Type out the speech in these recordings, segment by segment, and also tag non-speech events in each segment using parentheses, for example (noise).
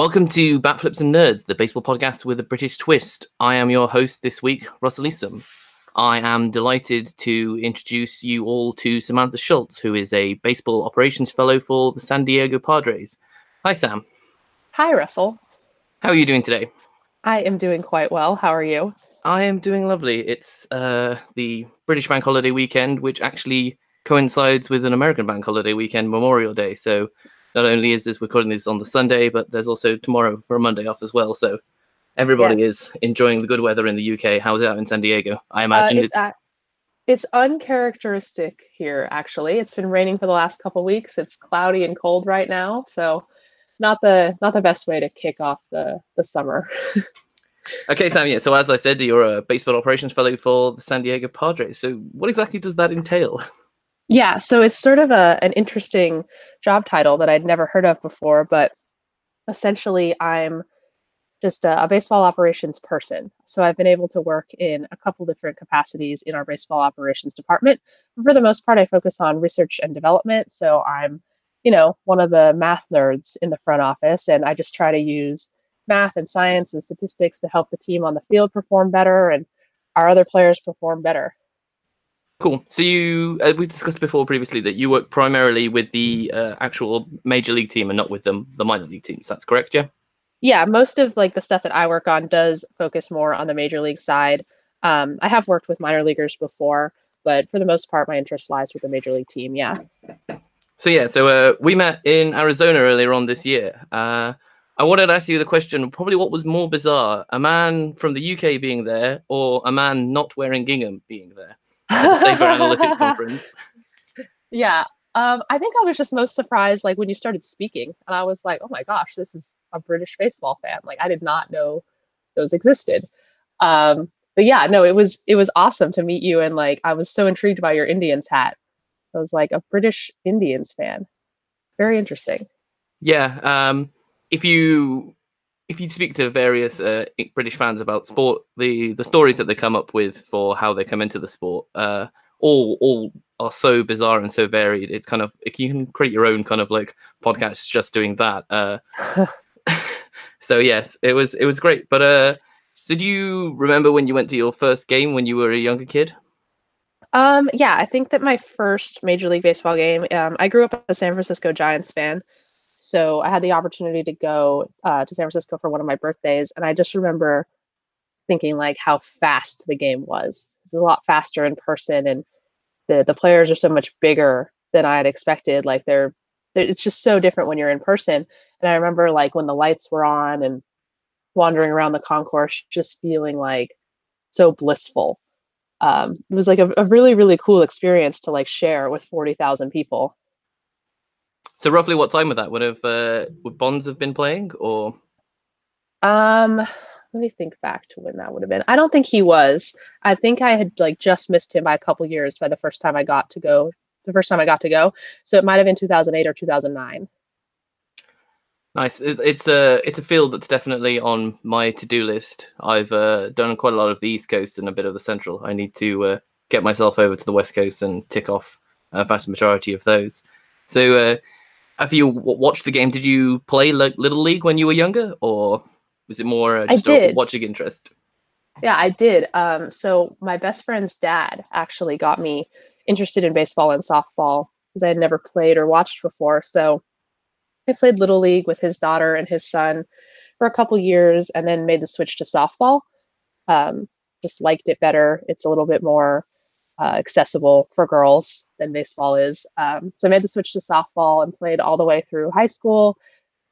Welcome to Bat Flips and Nerds, the baseball podcast with a British twist. I am your host this week, Russell Eastham. I am delighted to introduce you all to Samantha Schultz, who is a baseball operations fellow for the San Diego Padres. Hi, Sam. Hi, Russell. How are you doing today? I am doing quite well. How are you? I am doing lovely. It's uh, the British Bank Holiday weekend, which actually coincides with an American Bank Holiday weekend, Memorial Day. So not only is this recording this on the Sunday, but there's also tomorrow for a Monday off as well. So everybody is enjoying the good weather in the UK. How's it out in San Diego? I imagine uh, it's. It's, it's uncharacteristic here, actually. It's been raining for the last couple weeks. It's cloudy and cold right now, so not the not the best way to kick off the the summer. (laughs) okay, Sam. Yeah. So as I said, you're a baseball operations fellow for the San Diego Padres. So what exactly does that entail? (laughs) Yeah, so it's sort of a an interesting job title that I'd never heard of before, but essentially I'm just a, a, baseball operations person. So I've been able to work in a couple different capacities in our baseball operations department. But for the most part, I focus on research and development. So I'm, you know, one of the math nerds in the front office, and I just try to use math and science and statistics to help the team on the field perform better and our other players perform better. Cool. So you, uh, we discussed before previously that you work primarily with the uh, actual major league team and not with them, the minor league teams. That's correct, yeah. Yeah, most of like the stuff that I work on does focus more on the major league side. Um, I have worked with minor leaguers before, but for the most part, my interest lies with the major league team. Yeah. So yeah, so uh, we met in Arizona earlier on this year. Uh, I wanted to ask you the question: probably what was more bizarre, a man from the UK being there, or a man not wearing gingham being there? SABR Analytics (laughs) conference. Yeah. Um, I think I was just most surprised like when you started speaking and I was like, oh my gosh, this is a British baseball fan. Like I did not know those existed. Um, but yeah, no, it was it was awesome to meet you and like I was so intrigued by your Indians hat. I was like a British Indians fan. Very interesting. Yeah. Um, if you if you speak to various uh, British fans about sport, the the stories that they come up with for how they come into the sport, uh, all all are so bizarre and so varied. It's kind of you can create your own kind of like podcast just doing that. Uh, (laughs) (laughs) so yes, it was it was great. But uh, did you remember when you went to your first game when you were a younger kid? Um, yeah, I think that my first Major League Baseball game. Um, I grew up a San Francisco Giants fan. So I had the opportunity to go uh, to San Francisco for one of my birthdays, and I just remember thinking like how fast the game was. It's a lot faster in person, and the the players are so much bigger than I had expected. Like they're, they're it's just so different when you're in person. And I remember like when the lights were on and wandering around the concourse, just feeling like so blissful. Um, it was like a, a really really cool experience to like share with forty thousand people. So roughly, what time would that would have uh, would Bonds have been playing, or? Um, let me think back to when that would have been. I don't think he was. I think I had like just missed him by a couple years by the first time I got to go. The first time I got to go, so it might have been 2008 or 2009. Nice. It, it's a it's a field that's definitely on my to do list. I've uh, done quite a lot of the East Coast and a bit of the Central. I need to uh, get myself over to the West Coast and tick off a vast majority of those. So uh, have you watched the game? Did you play like little league when you were younger, or was it more uh, just a watching interest? Yeah, I did. Um, so my best friend's dad actually got me interested in baseball and softball because I had never played or watched before. So I played little league with his daughter and his son for a couple years, and then made the switch to softball. Um, just liked it better. It's a little bit more uh, accessible for girls than baseball is. Um, so I made the switch to softball and played all the way through high school,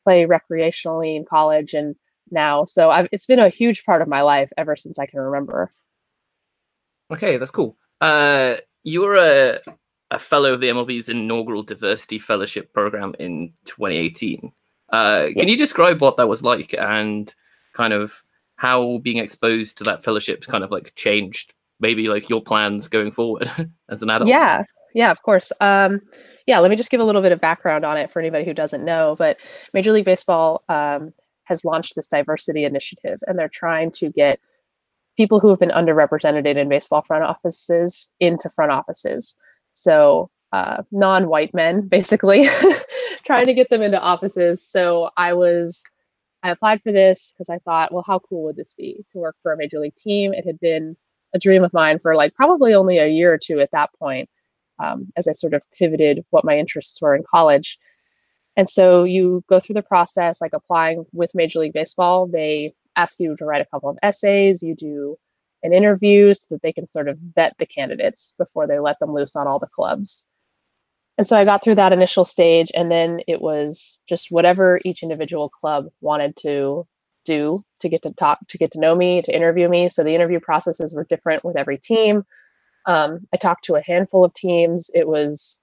play recreationally in college, and now. So I've, it's been a huge part of my life ever since I can remember. Okay, that's cool. Uh, you were a, a fellow of the MLB's inaugural diversity fellowship program in 2018. Uh, yeah. Can you describe what that was like and kind of how being exposed to that fellowship kind of like changed maybe like your plans going forward (laughs) as an adult. Yeah, yeah, of course. Um, yeah, let me just give a little bit of background on it for anybody who doesn't know. But Major League Baseball um, has launched this diversity initiative, and they're trying to get people who have been underrepresented in baseball front offices into front offices. So uh, non-white men, (laughs) basically, (laughs) trying to get them into offices. So I was I applied for this because I thought, well, how cool would this be to work for a major league team? It had been a dream of mine for like probably only a year or two at that point, um, as I sort of pivoted what my interests were in college. And so you go through the process, like applying with Major League Baseball. They ask you to write a couple of essays. You do an interview so that they can sort of vet the candidates before they let them loose on all the clubs. And so I got through that initial stage, and then it was just whatever each individual club wanted to do to get to talk, to get to know me, to interview me. So the interview processes were different with every team. Um, I talked to a handful of teams. It was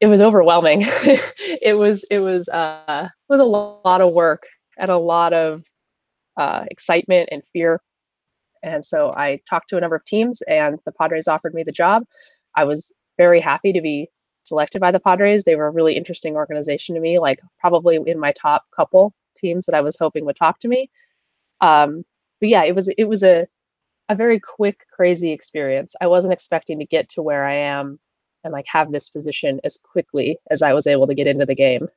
it was overwhelming. (laughs) it was it was uh, it was a lot of work and a lot of uh, excitement and fear. And so I talked to a number of teams, and the Padres offered me the job. I was very happy to be selected by the Padres. They were a really interesting organization to me, like probably in my top couple teams that I was hoping would talk to me. Um, but yeah, it was it was a a very quick, crazy experience. I wasn't expecting to get to where I am and like have this position as quickly as I was able to get into the game.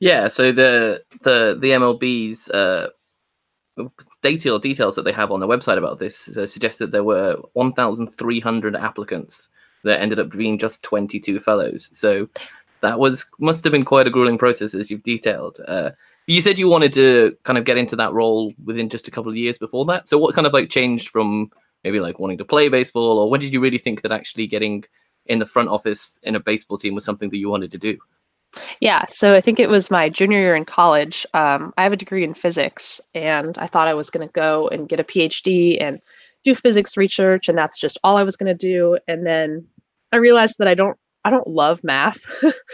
Yeah, so the the the MLB's uh, detail details that they have on their website about this uh, suggest that there were 1,300 applicants that ended up being just 22 fellows. So that was must have been quite a grueling process, as you've detailed. Uh, you said you wanted to kind of get into that role within just a couple of years before that. So what kind of like changed from maybe like wanting to play baseball, or when did you really think that actually getting in the front office in a baseball team was something that you wanted to do? Yeah, so I think it was my junior year in college. Um, I have a degree in physics, and I thought I was going to go and get a PhD and do physics research, and that's just all I was going to do. And then I realized that I don't I don't love math,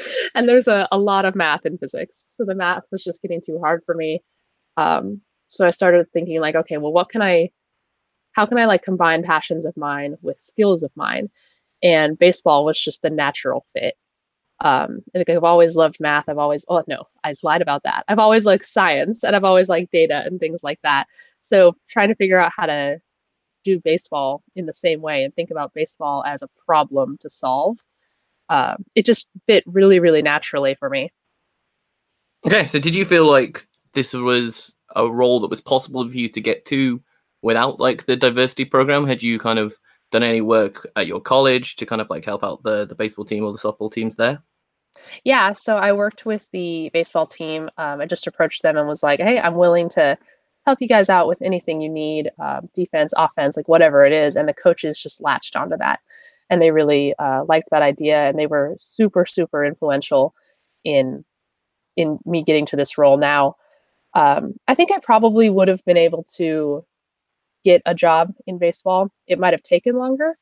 (laughs) and there's a, a lot of math in physics, so the math was just getting too hard for me. Um, so I started thinking like, okay, well, what can I, how can I like combine passions of mine with skills of mine? And baseball was just the natural fit. Um, like I've always loved math. I've always, oh no, I lied about that. I've always liked science and I've always liked data and things like that. So trying to figure out how to do baseball in the same way and think about baseball as a problem to solve. Um, it just fit really, really naturally for me. Okay, so did you feel like this was a role that was possible for you to get to without like the diversity program? Had you kind of done any work at your college to kind of like help out the the baseball team or the softball teams there? Yeah, so I worked with the baseball team. Um, I just approached them and was like, "Hey, I'm willing to help you guys out with anything you need, um, defense, offense, like whatever it is. And the coaches just latched onto that. And they really uh, liked that idea. And they were super, super influential in in me getting to this role now. Um, I think I probably would have been able to get a job in baseball. It might have taken longer.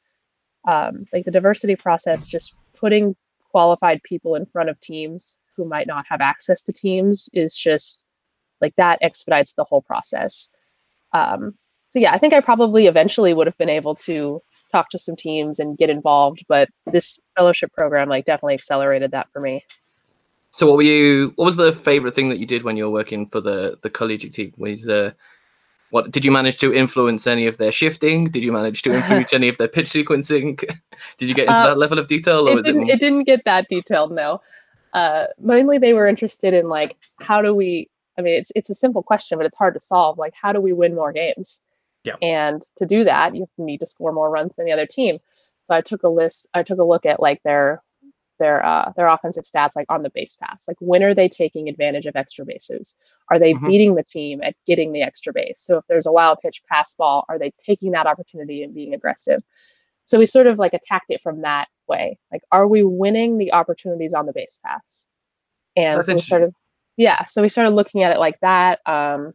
Um, like the diversity process, just putting qualified people in front of teams who might not have access to teams is just like that expedites the whole process. Um, so yeah, I think I probably eventually would have been able to talk to some teams and get involved, but this fellowship program like definitely accelerated that for me. So what were you? What was the favorite thing that you did when you were working for the the collegiate team? Was uh, what did you manage to influence any of their shifting? Did you manage to influence any of their pitch sequencing? (laughs) did you get into uh, that level of detail? it didn't. It, it didn't get that detailed. No. Uh, mainly, they were interested in like how do we I mean, it's it's a simple question, but it's hard to solve. Like, how do we win more games? Yeah. And to do that, you need to score more runs than the other team. So I took a list. I took a look at like their their uh, their offensive stats, like on the base pass. Like, when are they taking advantage of extra bases? Are they mm-hmm. beating the team at getting the extra base? So if there's a wild pitch pass ball, are they taking that opportunity and being aggressive? So we sort of like attacked it from that way. Like, are we winning the opportunities on the base pass? And so we started yeah so we started looking at it like that um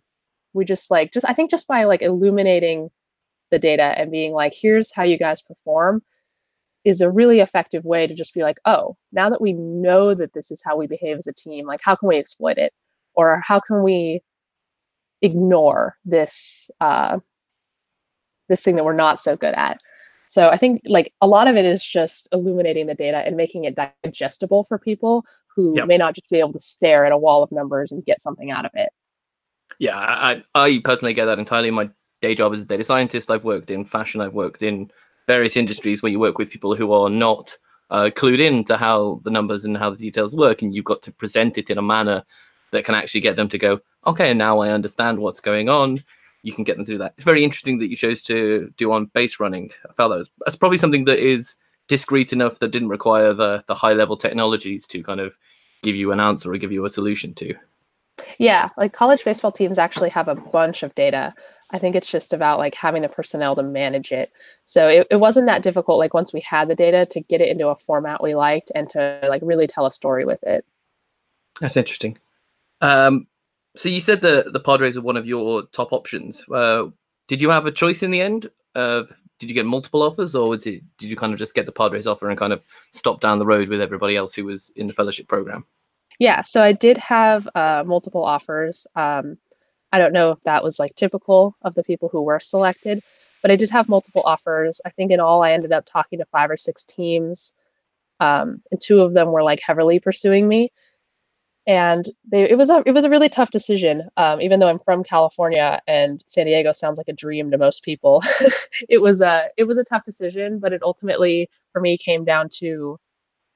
we just like just i think just by like illuminating the data and being like here's how you guys perform is a really effective way to just be like oh now that we know that this is how we behave as a team like how can we exploit it or how can we ignore this uh this thing that we're not so good at so i think like a lot of it is just illuminating the data and making it digestible for people who yep. may not just be able to stare at a wall of numbers and get something out of it. Yeah, I, I personally get that entirely. My day job as a data scientist, I've worked in fashion, I've worked in various industries where you work with people who are not uh, clued in to how the numbers and how the details work, and you've got to present it in a manner that can actually get them to go, okay, now I understand what's going on. You can get them through that. It's very interesting that you chose to do on base running. I felt that was, that's probably something that is discreet enough that didn't require the the high level technologies to kind of give you an answer or give you a solution to. Yeah, like college baseball teams actually have a bunch of data. I think it's just about like having the personnel to manage it. So it, it wasn't that difficult, like once we had the data to get it into a format we liked and to like really tell a story with it. That's interesting. Um, so you said the the Padres are one of your top options. Uh, did you have a choice in the end? Uh, did you get multiple offers, or was it did you kind of just get the Padres offer and kind of stop down the road with everybody else who was in the fellowship program? Yeah, so I did have uh, multiple offers. Um, I don't know if that was like typical of the people who were selected, but I did have multiple offers. I think in all, I ended up talking to five or six teams, um, and two of them were like heavily pursuing me and they, it was a it was a really tough decision. Um, even though I'm from California and San Diego sounds like a dream to most people, (laughs) it was a it was a tough decision. But it ultimately for me came down to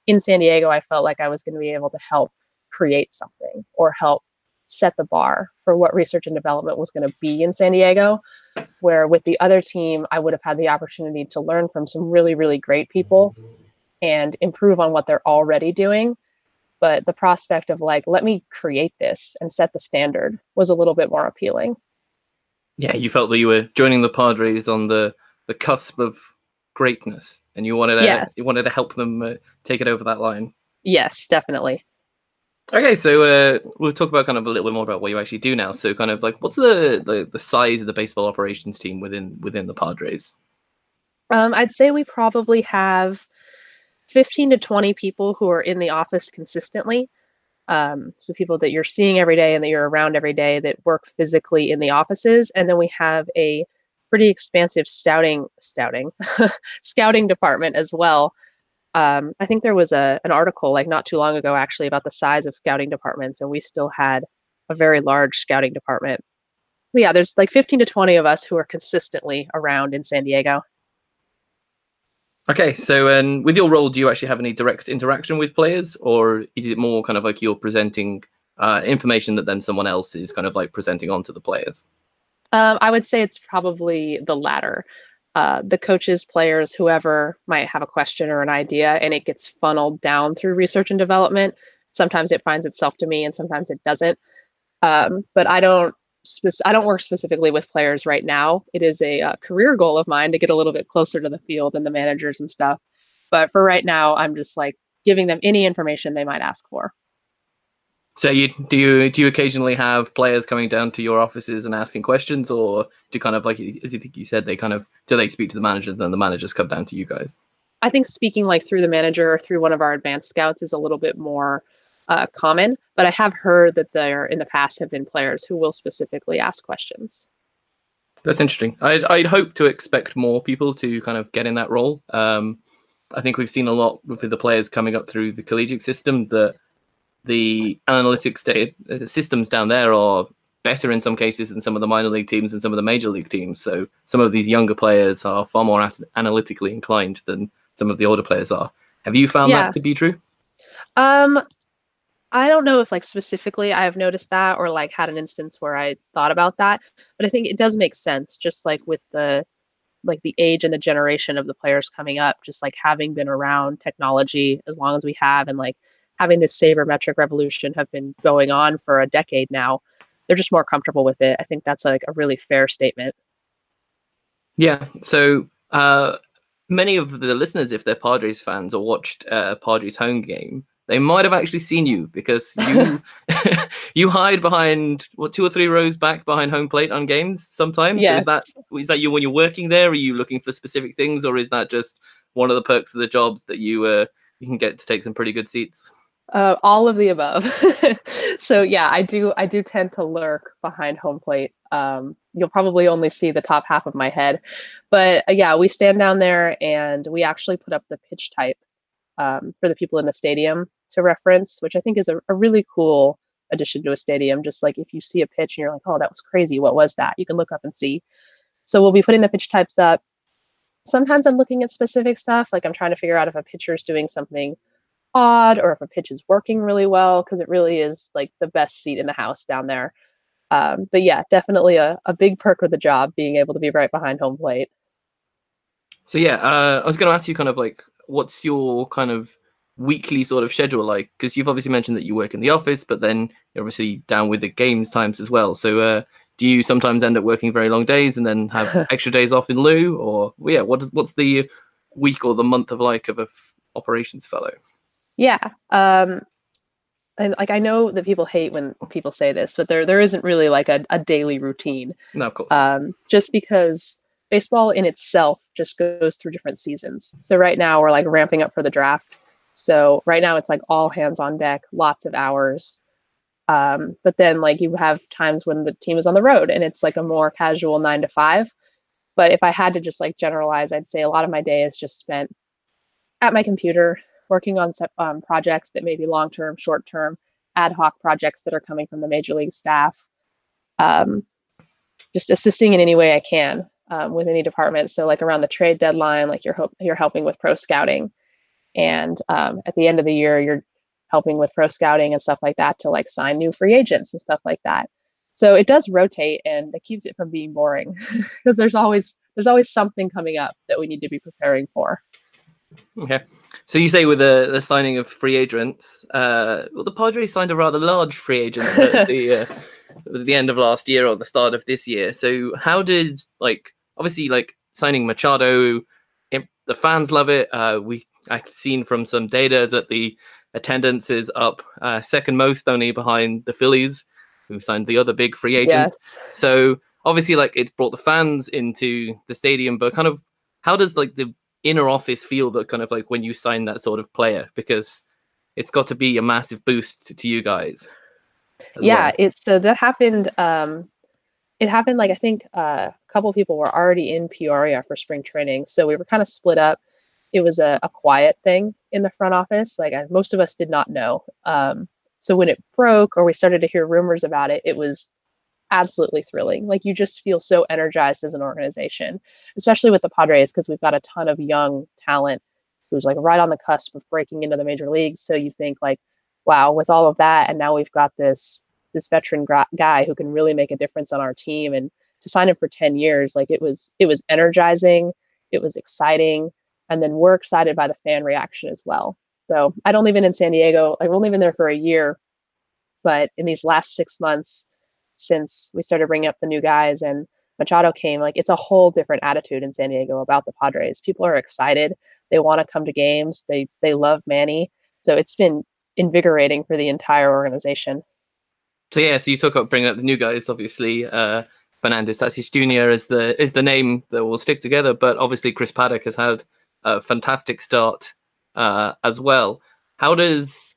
in San Diego, I felt like I was going to be able to help create something or help set the bar for what research and development was going to be in San Diego. Where with the other team, I would have had the opportunity to learn from some really really great people and improve on what they're already doing but the prospect of like let me create this and set the standard was a little bit more appealing yeah you felt that you were joining the padres on the the cusp of greatness and you wanted to yes. you wanted to help them uh, take it over that line yes definitely okay so uh, we'll talk about kind of a little bit more about what you actually do now so kind of like what's the the, the size of the baseball operations team within within the padres um, i'd say we probably have 15 to 20 people who are in the office consistently. Um, so people that you're seeing every day and that you're around every day that work physically in the offices. And then we have a pretty expansive scouting, scouting, (laughs) scouting department as well. Um, I think there was a an article like not too long ago actually about the size of scouting departments, and we still had a very large scouting department. But yeah, there's like 15 to 20 of us who are consistently around in San Diego. Okay, so um, with your role, do you actually have any direct interaction with players, or is it more kind of like you're presenting uh, information that then someone else is kind of like presenting onto the players? Um, I would say it's probably the latter. Uh, the coaches, players, whoever might have a question or an idea, and it gets funneled down through research and development. Sometimes it finds itself to me, and sometimes it doesn't. Um, but I don't I don't work specifically with players right now. It is a uh, career goal of mine to get a little bit closer to the field and the managers and stuff. But for right now, I'm just like giving them any information they might ask for. So you do you do you occasionally have players coming down to your offices and asking questions, or do kind of like as you think you said they kind of do they speak to the manager, then the managers come down to you guys? I think speaking like through the manager or through one of our advanced scouts is a little bit more uh, common, but I have heard that there in the past have been players who will specifically ask questions. That's interesting. I'd, I'd hope to expect more people to kind of get in that role. Um, I think we've seen a lot with the players coming up through the collegiate system that the analytics data, uh, systems down there are better in some cases than some of the minor league teams and some of the major league teams. So some of these younger players are far more analytically inclined than some of the older players are. Have you found yeah. that to be true? Um, I don't know if like specifically I've noticed that or like had an instance where I thought about that, but I think it does make sense just like with the like the age and the generation of the players coming up, just like having been around technology as long as we have and like having this sabermetric revolution have been going on for a decade now. They're just more comfortable with it. I think that's like a really fair statement. Yeah. So uh many of the listeners, if they're Padres fans or watched uh, Padres home game, they might have actually seen you because (laughs) you (laughs) you hide behind what two or three rows back behind home plate on games sometimes. Yes. So is that is that you when you're working there? Are you looking for specific things, or is that just one of the perks of the job that you uh, you can get to take some pretty good seats? Uh, all of the above. (laughs) so yeah, I do. I do tend to lurk behind home plate. Um, you'll probably only see the top half of my head, but uh, yeah, we stand down there and we actually put up the pitch type um, for the people in the stadium to reference, which I think is a, a really cool addition to a stadium. Just like if you see a pitch and you're like, oh, that was crazy. What was that? You can look up and see. So we'll be putting the pitch types up. Sometimes I'm looking at specific stuff, like I'm trying to figure out if a pitcher is doing something odd or if a pitch is working really well, because it really is like the best seat in the house down there. Um, but yeah, definitely a, a big perk of the job being able to be right behind home plate. So yeah, uh, I was going to ask you kind of like, what's your kind of weekly sort of schedule like? Because you've obviously mentioned that you work in the office, but then you're obviously down with the games times as well. So uh, do you sometimes end up working very long days and then have (laughs) extra days off in lieu, or well, yeah, what is what's the week or the month of like of a f- operations fellow? Yeah. Um, and like I know that people hate when people say this, but there there isn't really like a, a daily routine. No, of course. Um, just because baseball in itself just goes through different seasons. So right now we're like ramping up for the draft. So right now it's like all hands on deck, lots of hours. Um, but then like you have times when the team is on the road and it's like a more casual nine to five. But if I had to just like generalize, I'd say a lot of my day is just spent at my computer working on um, projects that may be long term, short term, ad hoc projects that are coming from the major league staff. Um, just assisting in any way I can um, with any department. So like around the trade deadline, like you're ho- you're helping with pro scouting, and um, at the end of the year, you're helping with pro scouting and stuff like that to like sign new free agents and stuff like that. So it does rotate, and it keeps it from being boring (laughs) because there's always there's always something coming up that we need to be preparing for. Okay. So you say with the, the signing of free agents, uh, well, the Padres signed a rather large free agent at (laughs) the, uh, at the end of last year or the start of this year. So how did like obviously like signing Machado, it, the fans love it. Uh, we I've seen from some data that the attendance is up uh, second most, only behind the Phillies, who signed the other big free agent. Yes. So obviously, like it's brought the fans into the stadium, but kind of how does like the inner office feel that kind of like when you sign that sort of player because it's got to be a massive boost to, to you guys. Yeah, well. it's so that happened. Um, it happened like I think uh, a couple people were already in Peoria for spring training, so we were kind of split up. It was a, a quiet thing in the front office. Like I, most of us did not know. Um, so when it broke or we started to hear rumors about it, it was absolutely thrilling. Like you just feel so energized as an organization, especially with the Padres because we've got a ton of young talent who's like right on the cusp of breaking into the major leagues. So you think like, wow, with all of that, and now we've got this this veteran gra- guy who can really make a difference on our team, and to sign him for ten years, like it was it was energizing, it was exciting, and then we're excited by the fan reaction as well. So I'd only been in San Diego, I've only been there for a year, but in these last six months since we started bringing up the new guys and Machado came, like it's a whole different attitude in San Diego about the Padres. People are excited. They want to come to games. They they love Manny. So it's been invigorating for the entire organization. So yeah, so you talk about bringing up the new guys. Obviously, uh, Fernando Tatis Jr. is the is the name that will stick together. But obviously, Chris Paddack has had a fantastic start uh, as well. How does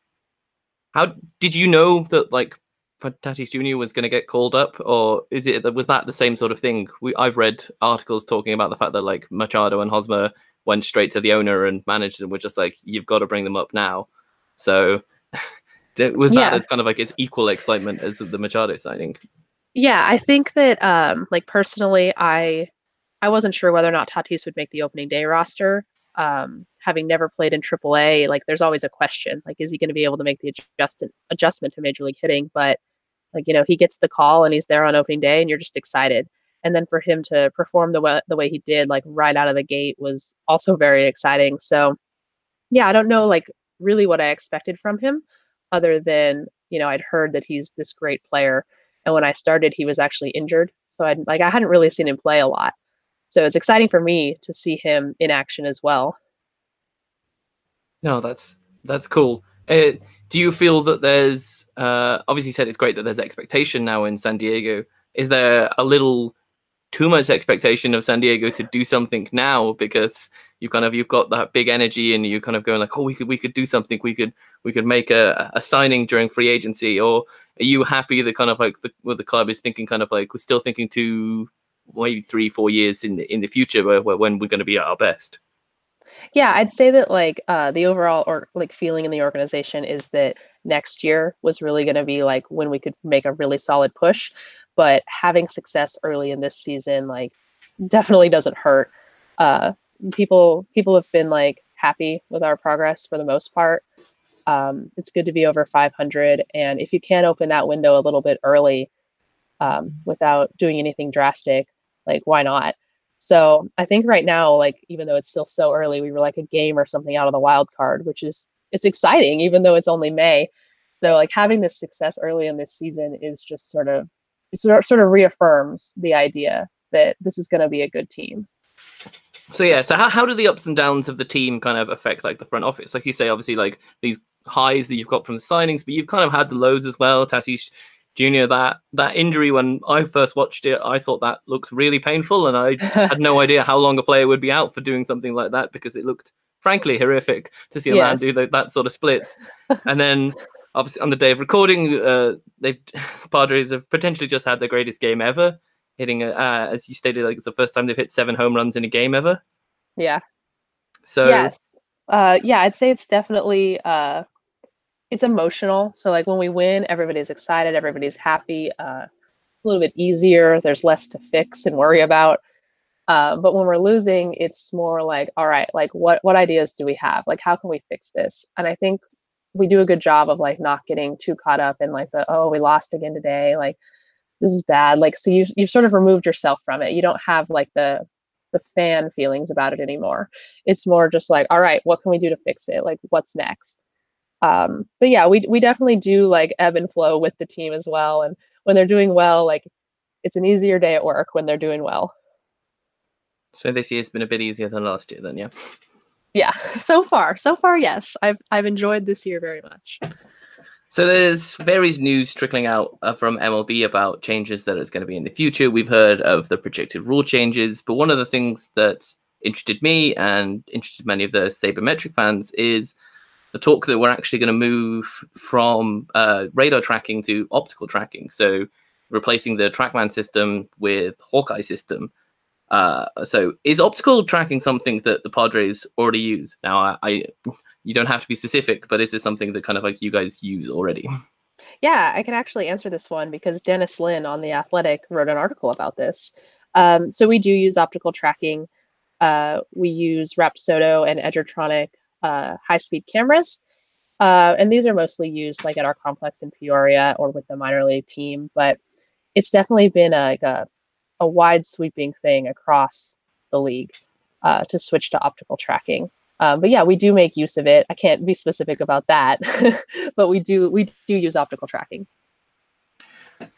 how did you know that like Tatis Jr. was going to get called up, or is it was that the same sort of thing? We I've read articles talking about the fact that like Machado and Hosmer went straight to the owner and managed and were just like, "You've got to bring them up now." So (laughs) was that Yeah. as kind of like as equal excitement as the Machado signing? Yeah, I think that um like personally I I wasn't sure whether or not Tatis would make the opening day roster. Um having never played in AAA, like there's always a question. Like is he going to be able to make the adjustment adjustment to major league hitting? But like, you know, he gets the call and he's there on opening day and you're just excited. And then for him to perform the way the way he did like right out of the gate was also very exciting. So yeah, I don't know like really what I expected from him other than, you know, I'd heard that he's this great player and when I started, he was actually injured. So I like I hadn't really seen him play a lot. So it's exciting for me to see him in action as well. No, that's that's cool. Uh, do you feel that there's uh, obviously said it's great that there's expectation now in San Diego? Is there a little too much expectation of San Diego to do something now because you kind of you've got that big energy and you're kind of going like, oh, we could we could do something. We could we could make a, a signing during free agency. Or are you happy that kind of like the well, the club is thinking kind of like we're still thinking to maybe three four years in the in the future where, where when we're going to be at our best? Yeah, I'd say that like uh, the overall or like feeling in the organization is that next year was really going to be like when we could make a really solid push. But having success early in this season, like, definitely doesn't hurt. Uh, people people have been like happy with our progress for the most part. Um, it's good to be over 500, and if you can open that window a little bit early, um, without doing anything drastic. Like, why not? So I think right now, like even though it's still so early, we were like a game or something out of the wild card, which is it's exciting, even though it's only May. So like having this success early in this season is just sort of it sort of reaffirms the idea that this is going to be a good team. So yeah, so how, how do the ups and downs of the team kind of affect like the front office? Like you say, obviously like these highs that you've got from the signings, but you've kind of had the lows as well. Tatis Junior, that that injury when I first watched it, I thought that looked really painful, and I (laughs) had no idea how long a player would be out for doing something like that because it looked frankly horrific to see a yes. man do the, that sort of splits. (laughs) and then obviously on the day of recording, uh, they (laughs) Padres have potentially just had their greatest game ever, hitting uh, as you stated, like it's the first time they've hit seven home runs in a game ever. Yeah. So yes, uh, yeah, I'd say it's definitely uh, it's emotional. So like when we win, everybody's excited, everybody's happy. Uh, a little bit easier. There's less to fix and worry about. Uh, but when we're losing, it's more like, all right, like what what ideas do we have? Like how can we fix this? And I think we do a good job of like not getting too caught up in like the oh we lost again today like this is bad like so you you've sort of removed yourself from it. You don't have like the the fan feelings about it anymore. It's more just like all right, what can we do to fix it? Like what's next? Um, but yeah, we we definitely do like ebb and flow with the team as well. And when they're doing well, like it's an easier day at work when they're doing well. So this year's been a bit easier than last year, then, yeah. Yeah, (laughs) so far, so far, yes, I've I've enjoyed this year very much. So there's various news trickling out uh, from MLB about changes that is going to be in the future. We've heard of the projected rule changes, but one of the things that interested me and interested many of the sabermetric fans is the talk that we're actually going to move from uh, radar tracking to optical tracking. So replacing the TrackMan system with Hawkeye system. Uh, so is optical tracking something that the Padres already use? Now, I, I, you don't have to be specific, but is this something that kind of like you guys use already? Yeah, I can actually answer this one because Dennis Lin on the Athletic wrote an article about this. Um, so we do use optical tracking. Uh, we use Rapsodo and Edgertronic uh, high speed cameras. Uh, and these are mostly used like at our complex in Peoria or with the minor league team, but it's definitely been a, like a, a wide sweeping thing across the league uh, to switch to optical tracking. Um, but yeah, we do make use of it. I can't be specific about that, (laughs) but we do we do use optical tracking.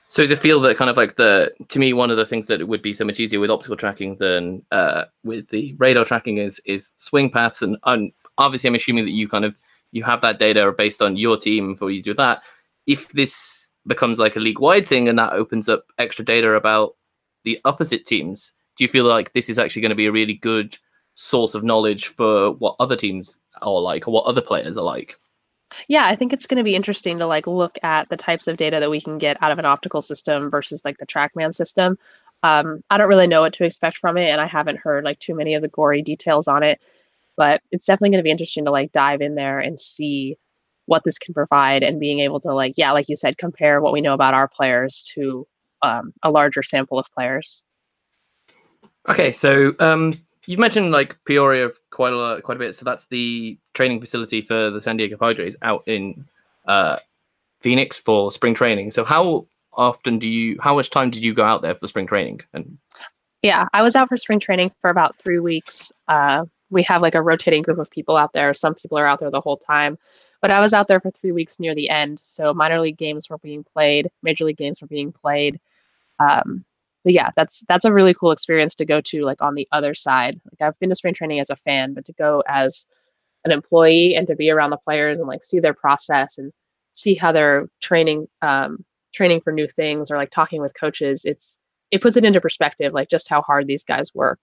So to feel that kind of like the to me one of the things that would be so much easier with optical tracking than uh, with the radar tracking is is swing paths and, and obviously I'm assuming that you kind of you have that data based on your team before you do that. If this becomes like a league wide thing and that opens up extra data about the opposite teams, do you feel like this is actually going to be a really good source of knowledge for what other teams are like or what other players are like? Yeah, I think it's going to be interesting to like look at the types of data that we can get out of an optical system versus like the TrackMan system. Um, I don't really know what to expect from it, and I haven't heard like too many of the gory details on it but it's definitely going to be interesting to like dive in there and see what this can provide and being able to like yeah like you said compare what we know about our players to um, a larger sample of players. Okay so um, you've mentioned like peoria quite a lot, quite a bit so that's the training facility for the san diego padres out in uh, phoenix for spring training. So how often do you how much time did you go out there for spring training? And yeah i was out for spring training for about three weeks uh, we have like a rotating group of people out there. Some people are out there the whole time. But I was out there for three weeks near the end. So minor league games were being played, major league games were being played. Um, but yeah, that's that's a really cool experience to go to like on the other side. Like I've been to spring training as a fan, but to go as an employee and to be around the players and like see their process and see how they're training um, training for new things or like talking with coaches, it's it puts it into perspective, like just how hard these guys work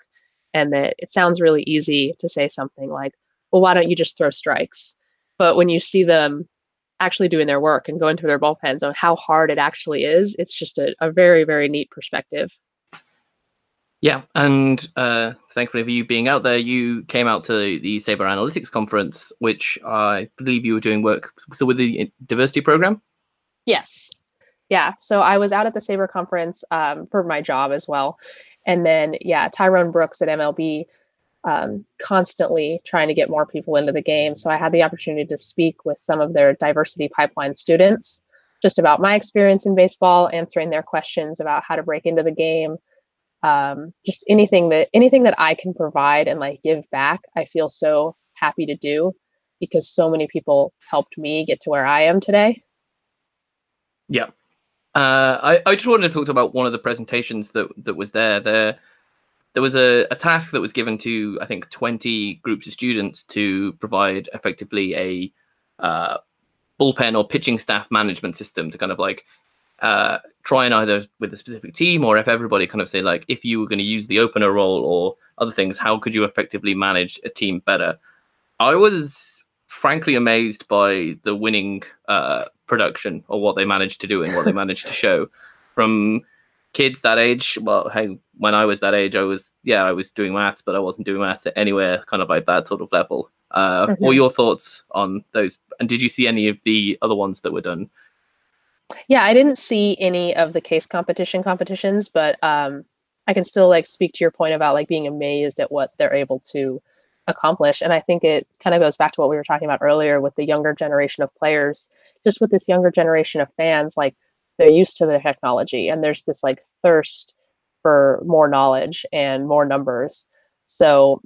and that it sounds really easy to say something like, well, why don't you just throw strikes? But when you see them actually doing their work and going through their bullpens on how hard it actually is, it's just a, a very, very neat perspective. Yeah, and uh, thankfully for you being out there, you came out to the SABR Analytics conference, which I believe you were doing work so with the diversity program. Yes, yeah. So I was out at the SABR conference um, for my job as well, and then, yeah, Tyrone Brooks at MLB um, constantly trying to get more people into the game. So I had the opportunity to speak with some of their diversity pipeline students just about my experience in baseball, answering their questions about how to break into the game. Um, just anything that anything that I can provide and like give back, I feel so happy to do because so many people helped me get to where I am today. Yeah. Uh, I, I just wanted to talk about one of the presentations that, that was there. There, there was a, a task that was given to, I think, 20 groups of students to provide effectively a uh, bullpen or pitching staff management system to kind of like uh, try and either with a specific team or if everybody kind of say like if you were going to use the opener role or other things, how could you effectively manage a team better? I was frankly amazed by the winning uh, production or what they managed to do and what they managed to show from kids that age. Well, hey, when I was that age, I was yeah, I was doing maths, but I wasn't doing maths at anywhere kind of like that sort of level. Uh, mm-hmm. What your thoughts on those? And did you see any of the other ones that were done? Yeah, I didn't see any of the case competition competitions, but um, I can still like speak to your point about like being amazed at what they're able to accomplish. And I think it kind of goes back to what we were talking about earlier with the younger generation of players, just with this younger generation of fans, like they're used to the technology and there's this like thirst for more knowledge and more numbers. So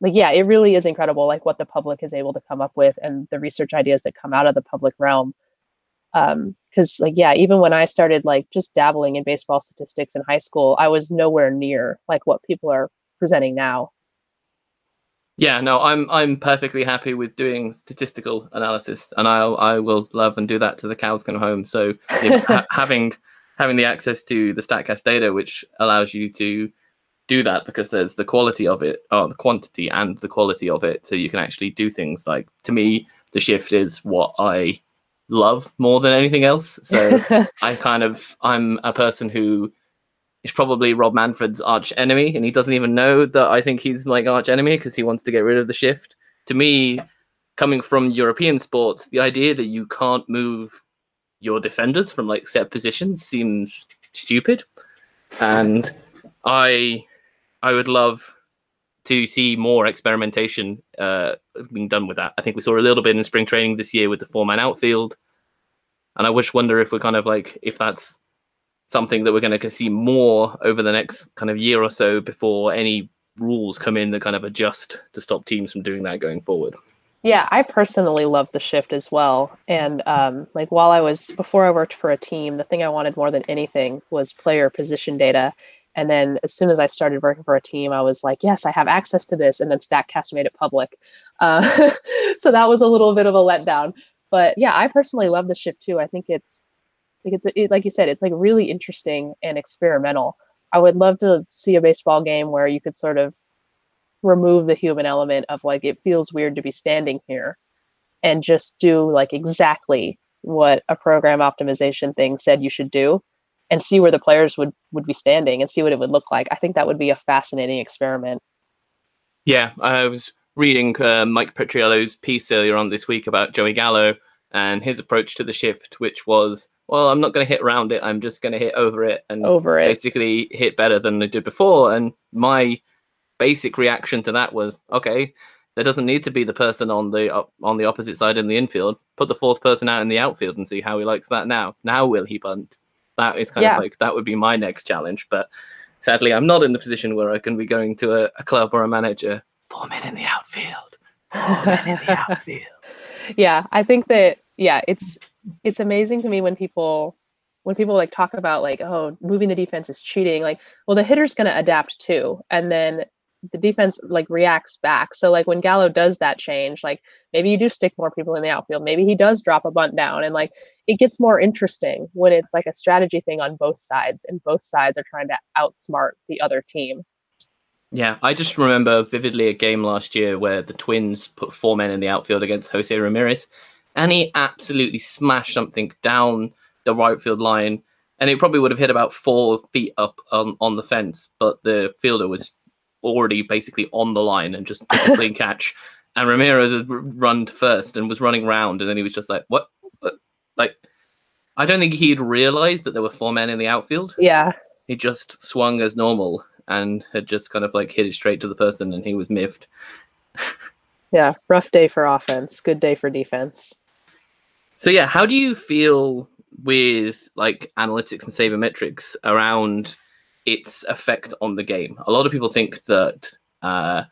like yeah, it really is incredible like what the public is able to come up with and the research ideas that come out of the public realm. Um, because like yeah, even when I started like just dabbling in baseball statistics in high school, I was nowhere near like what people are presenting now. Yeah, no, I'm I'm perfectly happy with doing statistical analysis, and I I will love and do that to the cows come home. So you know, ha- (laughs) having having the access to the Statcast data, which allows you to do that because there's the quality of it, or the quantity and the quality of it, so you can actually do things like. To me, the shift is what I love more than anything else. So (laughs) I kind of I'm a person who is probably Rob Manfred's arch enemy, and he doesn't even know that I think he's like arch enemy because he wants to get rid of the shift. To me, coming from European sports, the idea that you can't move your defenders from like set positions seems stupid, and I I would love to see more experimentation uh, being done with that. I think we saw a little bit in spring training this year with the four man outfield, and I just wonder if we're kind of like if that's something that we're going to see more over the next kind of year or so before any rules come in that kind of adjust to stop teams from doing that going forward. Yeah, I personally love the shift as well. And um, like while I was before I worked for a team, the thing I wanted more than anything was player position data. And then as soon as I started working for a team, I was like, yes, I have access to this. And then Statcast made it public. Uh, (laughs) so that was a little bit of a letdown. But yeah, I personally love the shift too. I think it's like it's it, like you said, it's like really interesting and experimental. I would love to see a baseball game where you could sort of remove the human element of like it feels weird to be standing here and just do like exactly what a program optimization thing said you should do and see where the players would would be standing and see what it would look like. I think that would be a fascinating experiment. Yeah, I was reading uh, Mike Petriello's piece earlier on this week about Joey Gallo and his approach to the shift, which was well, I'm not going to hit around it. I'm just going to hit over it and over it. basically hit better than I did before. And my basic reaction to that was, okay, there doesn't need to be the person on the uh, on the opposite side in the infield. Put the fourth person out in the outfield and see how he likes that now. Now will he bunt? That is kind yeah. of like that would be my next challenge. But sadly, I'm not in the position where I can be going to a, a club or a manager. Four men in the outfield. Four men in the (laughs) outfield. Yeah, I think that yeah, it's it's amazing to me when people when people like talk about like oh moving the defense is cheating like well the hitter's going to adapt too and then the defense like reacts back. So like when gallo does that change like maybe you do stick more people in the outfield maybe he does drop a bunt down and like it gets more interesting when it's like a strategy thing on both sides and both sides are trying to outsmart the other team. Yeah, I just remember vividly a game last year where the Twins put four men in the outfield against Jose Ramirez, and he absolutely smashed something down the right field line, and it probably would have hit about four feet up on, on the fence, but the fielder was already basically on the line and just took a clean (laughs) catch. And Ramirez had run first and was running round, and then he was just like, "What?" what? Like, I don't think he'd realized that there were four men in the outfield. Yeah, he just swung as normal and had just kind of like hit it straight to the person, and he was miffed. yeah, rough day for offense, good day for defense. So yeah, how do you feel with like analytics and sabermetrics around its effect on the game. A lot of people think that uh,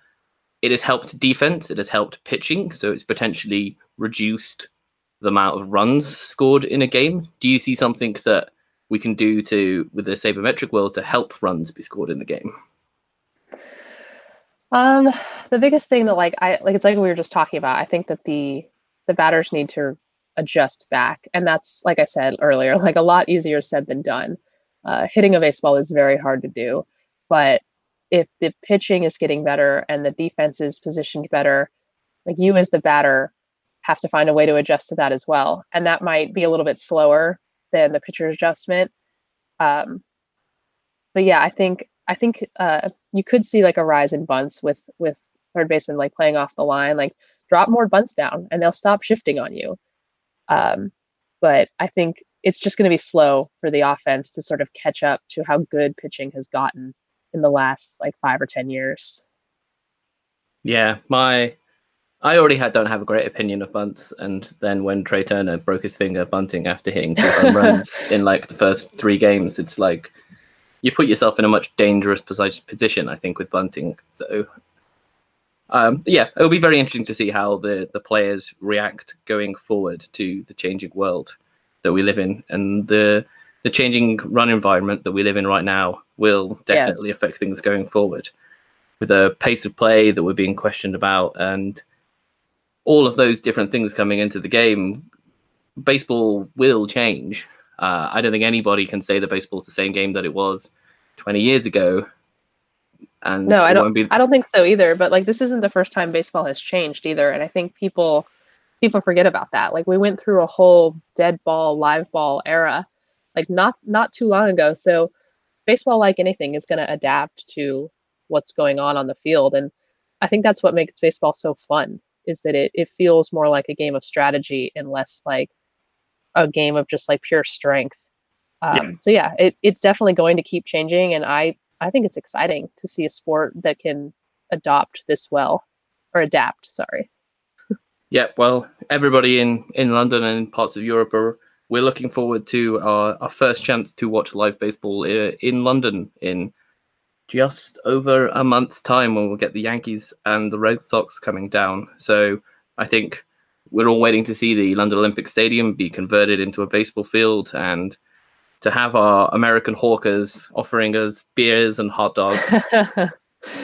it has helped defense, it has helped pitching, so it's potentially reduced the amount of runs scored in a game. Do you see something that we can do to with the sabermetric world to help runs be scored in the game? Um, the biggest thing that like I like it's like we were just talking about. I think that the the batters need to adjust back, and that's like I said earlier, (laughs) like a lot easier said than done. Uh, hitting a baseball is very hard to do, but if the pitching is getting better and the defense is positioned better, like you as the batter have to find a way to adjust to that as well, and that might be a little bit slower than the pitcher adjustment. Um, but yeah, I think I think uh, you could see like a rise in bunts with with third baseman like playing off the line, like drop more bunts down, and they'll stop shifting on you. Um, but I think it's just going to be slow for the offense to sort of catch up to how good pitching has gotten in the last like five or ten years. Yeah, my I already had don't have a great opinion of bunts, and then when Trea Turner broke his finger bunting after hitting two home runs (laughs) in like the first three games, it's like you put yourself in a much dangerous position, I think, with bunting. So, um, yeah, it'll be very interesting to see how the the players react going forward to the changing world that we live in, and the the changing run environment that we live in right now will definitely yes. affect things going forward. With the pace of play that we're being questioned about, and all of those different things coming into the game, baseball will change. Uh, I don't think anybody can say that baseball's the same game that it was 20 years ago. And no, I don't. Be... I don't think so either. But like, this isn't the first time baseball has changed either, and I think people people forget about that. Like, we went through a whole dead ball, live ball era, like not not too long ago. So, baseball, like anything, is going to adapt to what's going on on the field, and I think that's what makes baseball so fun is that it, it feels more like a game of strategy and less like a game of just like pure strength. Um, yeah. So yeah, it, it's definitely going to keep changing, and I I think it's exciting to see a sport that can adopt this well or adapt. Sorry. yeah, well, everybody in in London and parts of Europe are we're looking forward to our, our first chance to watch live baseball uh, in London in just over a month's time when we'll get the Yankees and the Red Sox coming down. So I think we're all waiting to see the London Olympic Stadium be converted into a baseball field and to have our American hawkers offering us beers and hot dogs. (laughs)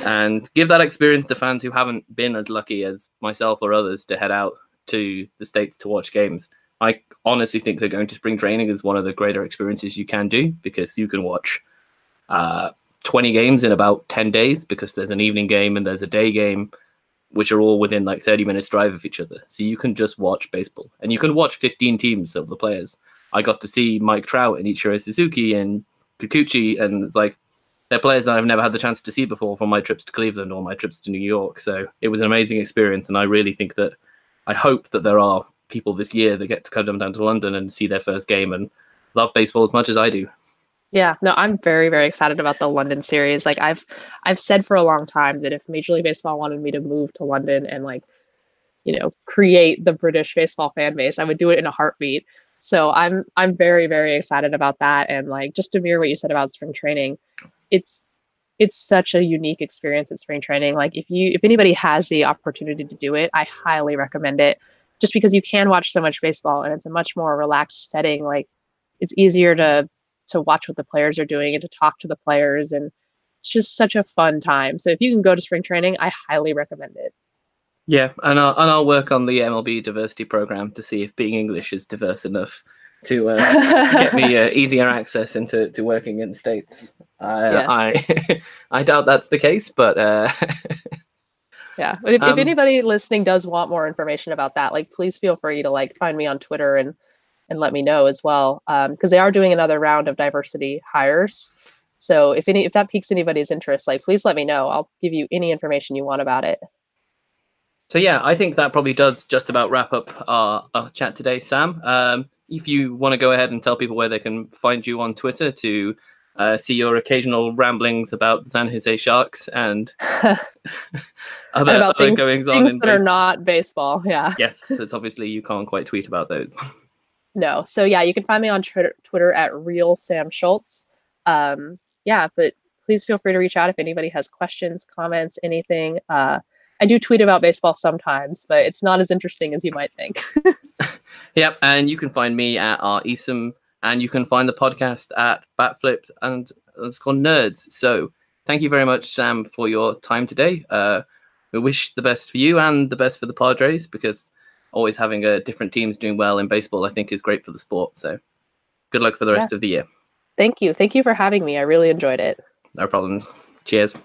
And give that experience to fans who haven't been as lucky as myself or others to head out to the States to watch games. I honestly think that going to spring training is one of the greater experiences you can do because you can watch uh, 20 games in about 10 days because there's an evening game and there's a day game which are all within like 30 minutes drive of each other. So you can just watch baseball. And you can watch 15 teams of the players i got to see mike trout and ichiro suzuki and kikuchi and it's like they're players that i've never had the chance to see before from my trips to cleveland or my trips to new york so it was an amazing experience and i really think that i hope that there are people this year that get to come down to london and see their first game and love baseball as much as i do yeah, no, I'm very, very excited about the London series. Like I've I've said for a long time that if Major League Baseball wanted me to move to London and like, you know, create the British baseball fan base, I would do it in a heartbeat. So I'm I'm very, very excited about that. And like just to mirror what you said about spring training, it's it's such a unique experience at spring training. Like if you if anybody has the opportunity to do it, I highly recommend it. Just because you can watch so much baseball and it's a much more relaxed setting. Like it's easier to to watch what the players are doing and to talk to the players and it's just such a fun time. So if you can go to spring training, I highly recommend it. Yeah, and I'll, and I'll work on the MLB diversity program to see if being English is diverse enough to uh, (laughs) get me uh, easier access into to working in the states. Uh, yes. I (laughs) I doubt that's the case, but uh, (laughs) yeah. But if, um, if anybody listening does want more information about that, like please feel free to like find me on Twitter and and let me know as well because um, they are doing another round of diversity hires so if any if that piques anybody's interest like please let me know i'll give you any information you want about it so yeah i think that probably does just about wrap up our, our chat today sam um, if you want to go ahead and tell people where they can find you on twitter to uh, see your occasional ramblings about the San Jose Sharks and (laughs) other, other things, goings on things that baseball. are not baseball. Yeah. yes, it's obviously you can't quite tweet about those. (laughs) no. So yeah, you can find me on Twitter, Twitter at real Sam Schultz. Um, yeah, but please feel free to reach out if anybody has questions, comments, anything. Uh, I do tweet about baseball sometimes, but it's not as interesting as you might think. (laughs) yep, and you can find me at our Esom, and you can find the podcast at Batflipped, and it's called Nerds. So thank you very much, Sam, for your time today. Uh, we wish the best for you and the best for the Padres because always having a different teams doing well in baseball, I think, is great for the sport. So good luck for the rest yeah. of the year. Thank you. Thank you for having me. I really enjoyed it. No problems. Cheers.